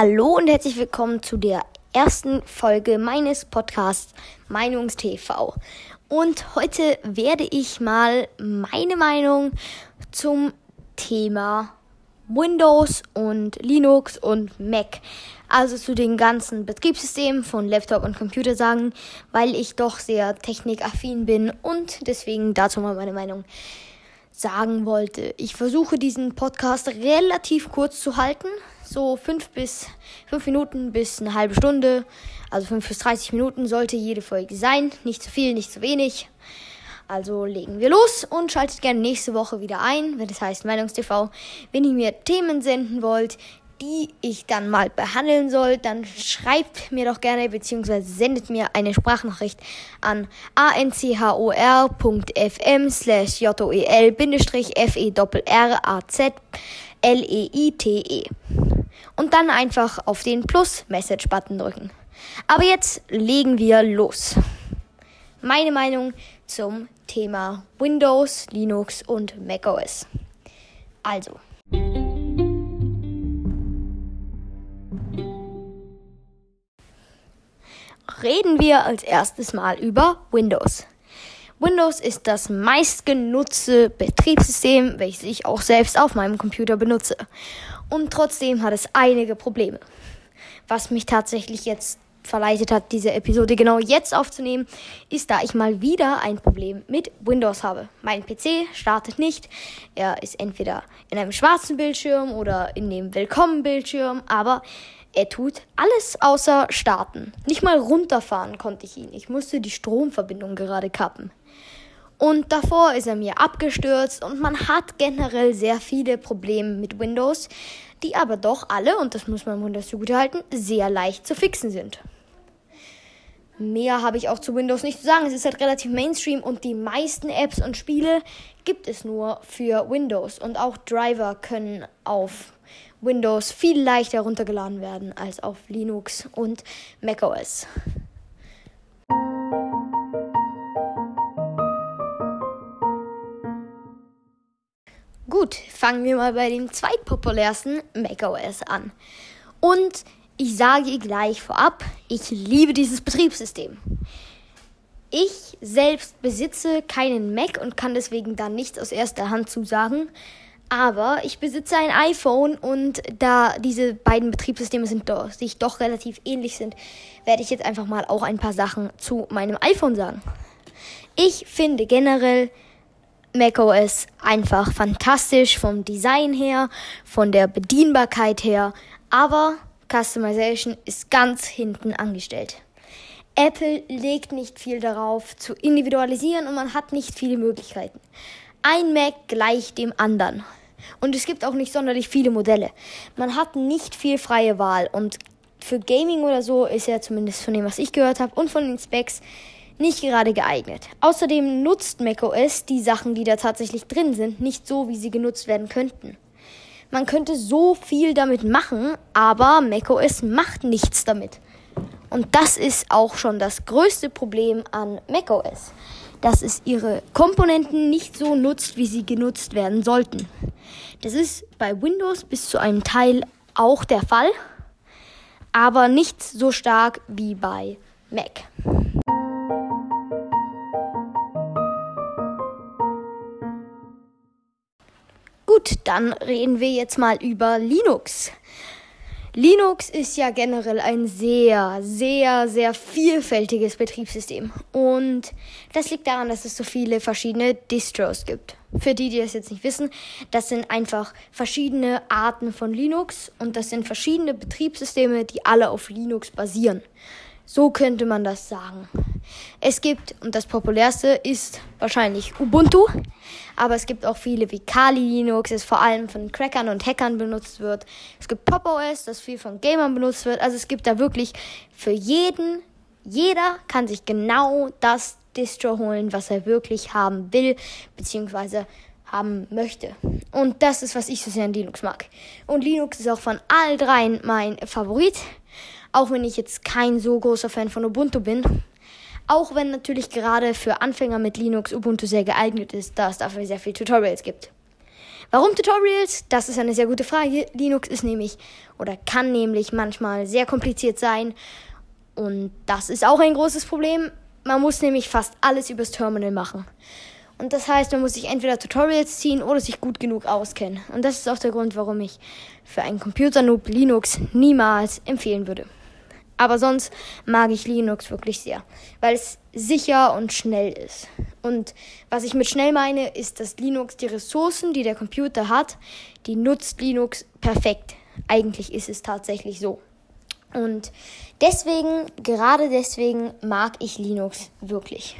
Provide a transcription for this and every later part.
Hallo und herzlich willkommen zu der ersten Folge meines Podcasts Meinungstv. Und heute werde ich mal meine Meinung zum Thema Windows und Linux und Mac, also zu den ganzen Betriebssystemen von Laptop und Computer sagen, weil ich doch sehr technikaffin bin und deswegen dazu mal meine Meinung sagen wollte. Ich versuche diesen Podcast relativ kurz zu halten, so fünf bis fünf Minuten bis eine halbe Stunde, also fünf bis 30 Minuten sollte jede Folge sein, nicht zu viel, nicht zu wenig. Also legen wir los und schaltet gerne nächste Woche wieder ein, wenn es heißt Meinungstv. Wenn ihr mir Themen senden wollt, die ich dann mal behandeln soll, dann schreibt mir doch gerne bzw. sendet mir eine Sprachnachricht an anchor.fm slash joel fe r a z l e t e und dann einfach auf den Plus-Message-Button drücken. Aber jetzt legen wir los. Meine Meinung zum Thema Windows, Linux und macOS. Also. Reden wir als erstes mal über Windows. Windows ist das meistgenutzte Betriebssystem, welches ich auch selbst auf meinem Computer benutze. Und trotzdem hat es einige Probleme. Was mich tatsächlich jetzt verleitet hat, diese Episode genau jetzt aufzunehmen, ist, da ich mal wieder ein Problem mit Windows habe. Mein PC startet nicht. Er ist entweder in einem schwarzen Bildschirm oder in dem Willkommen-Bildschirm, aber er tut alles außer starten. Nicht mal runterfahren konnte ich ihn. Ich musste die Stromverbindung gerade kappen. Und davor ist er mir abgestürzt und man hat generell sehr viele Probleme mit Windows, die aber doch alle, und das muss man Windows zugutehalten, sehr leicht zu fixen sind. Mehr habe ich auch zu Windows nicht zu sagen. Es ist halt relativ Mainstream und die meisten Apps und Spiele gibt es nur für Windows. Und auch Driver können auf Windows viel leichter runtergeladen werden als auf Linux und macOS. Gut, fangen wir mal bei dem zweitpopulärsten macOS an. Und ich sage gleich vorab, ich liebe dieses Betriebssystem. Ich selbst besitze keinen Mac und kann deswegen da nichts aus erster Hand zusagen. Aber ich besitze ein iPhone und da diese beiden Betriebssysteme sind doch, sich doch relativ ähnlich sind, werde ich jetzt einfach mal auch ein paar Sachen zu meinem iPhone sagen. Ich finde generell macOS einfach fantastisch vom Design her, von der Bedienbarkeit her, aber Customization ist ganz hinten angestellt. Apple legt nicht viel darauf zu individualisieren und man hat nicht viele Möglichkeiten. Ein Mac gleicht dem anderen. Und es gibt auch nicht sonderlich viele Modelle. Man hat nicht viel freie Wahl und für Gaming oder so ist er zumindest von dem, was ich gehört habe und von den Specs nicht gerade geeignet. Außerdem nutzt macOS die Sachen, die da tatsächlich drin sind, nicht so, wie sie genutzt werden könnten. Man könnte so viel damit machen, aber macOS macht nichts damit. Und das ist auch schon das größte Problem an macOS, dass es ihre Komponenten nicht so nutzt, wie sie genutzt werden sollten. Das ist bei Windows bis zu einem Teil auch der Fall, aber nicht so stark wie bei Mac. Gut, dann reden wir jetzt mal über Linux. Linux ist ja generell ein sehr, sehr, sehr vielfältiges Betriebssystem. Und das liegt daran, dass es so viele verschiedene Distros gibt. Für die, die das jetzt nicht wissen, das sind einfach verschiedene Arten von Linux und das sind verschiedene Betriebssysteme, die alle auf Linux basieren. So könnte man das sagen. Es gibt, und das populärste ist wahrscheinlich Ubuntu, aber es gibt auch viele wie Kali Linux, das vor allem von Crackern und Hackern benutzt wird. Es gibt Pop OS, das viel von Gamern benutzt wird. Also es gibt da wirklich für jeden, jeder kann sich genau das Distro holen, was er wirklich haben will, beziehungsweise haben möchte. Und das ist, was ich so sehr an Linux mag. Und Linux ist auch von all dreien mein Favorit. Auch wenn ich jetzt kein so großer Fan von Ubuntu bin. Auch wenn natürlich gerade für Anfänger mit Linux Ubuntu sehr geeignet ist, da es dafür sehr viele Tutorials gibt. Warum Tutorials? Das ist eine sehr gute Frage. Linux ist nämlich oder kann nämlich manchmal sehr kompliziert sein. Und das ist auch ein großes Problem. Man muss nämlich fast alles übers Terminal machen. Und das heißt, man muss sich entweder Tutorials ziehen oder sich gut genug auskennen. Und das ist auch der Grund, warum ich für einen Computer-Noob Linux niemals empfehlen würde. Aber sonst mag ich Linux wirklich sehr, weil es sicher und schnell ist. Und was ich mit schnell meine, ist, dass Linux die Ressourcen, die der Computer hat, die nutzt Linux perfekt. Eigentlich ist es tatsächlich so. Und deswegen, gerade deswegen mag ich Linux wirklich.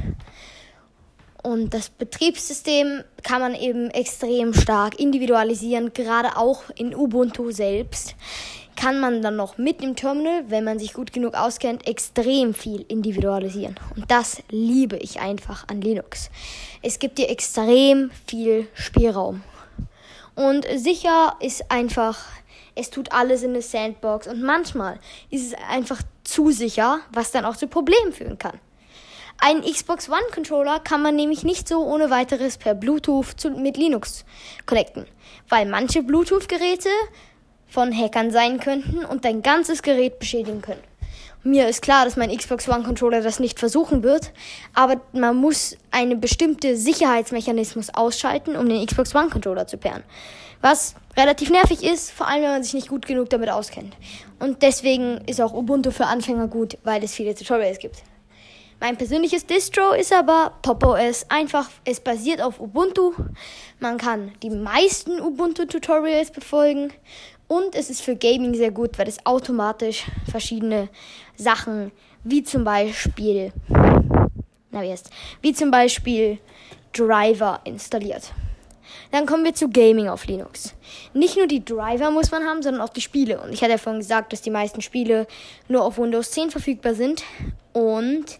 Und das Betriebssystem kann man eben extrem stark individualisieren, gerade auch in Ubuntu selbst kann man dann noch mit dem Terminal, wenn man sich gut genug auskennt, extrem viel individualisieren. Und das liebe ich einfach an Linux. Es gibt dir extrem viel Spielraum. Und sicher ist einfach, es tut alles in eine Sandbox und manchmal ist es einfach zu sicher, was dann auch zu Problemen führen kann. Einen Xbox One Controller kann man nämlich nicht so ohne weiteres per Bluetooth zu, mit Linux connecten, weil manche Bluetooth-Geräte von Hackern sein könnten und dein ganzes Gerät beschädigen können. Mir ist klar, dass mein Xbox One Controller das nicht versuchen wird, aber man muss einen bestimmten Sicherheitsmechanismus ausschalten, um den Xbox One Controller zu pairen. Was relativ nervig ist, vor allem wenn man sich nicht gut genug damit auskennt. Und deswegen ist auch Ubuntu für Anfänger gut, weil es viele Tutorials gibt. Mein persönliches Distro ist aber PopOS. Einfach, es basiert auf Ubuntu. Man kann die meisten Ubuntu-Tutorials befolgen und es ist für Gaming sehr gut, weil es automatisch verschiedene Sachen, wie zum Beispiel, na wie heißt, wie zum Beispiel Driver installiert. Dann kommen wir zu Gaming auf Linux. Nicht nur die Driver muss man haben, sondern auch die Spiele. Und ich hatte ja vorhin gesagt, dass die meisten Spiele nur auf Windows 10 verfügbar sind. Und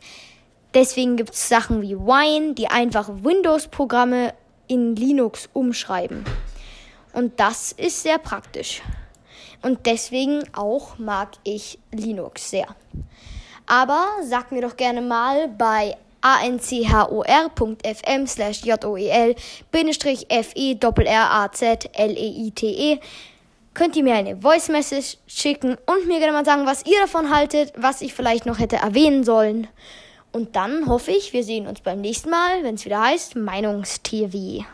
deswegen gibt es Sachen wie Wine, die einfach Windows-Programme in Linux umschreiben. Und das ist sehr praktisch. Und deswegen auch mag ich Linux sehr. Aber sag mir doch gerne mal bei anchor.fm slash joel bindestrich f e r a z l e i t e könnt ihr mir eine Voice Message schicken und mir gerne mal sagen, was ihr davon haltet, was ich vielleicht noch hätte erwähnen sollen. Und dann hoffe ich, wir sehen uns beim nächsten Mal, wenn es wieder heißt Meinungstv.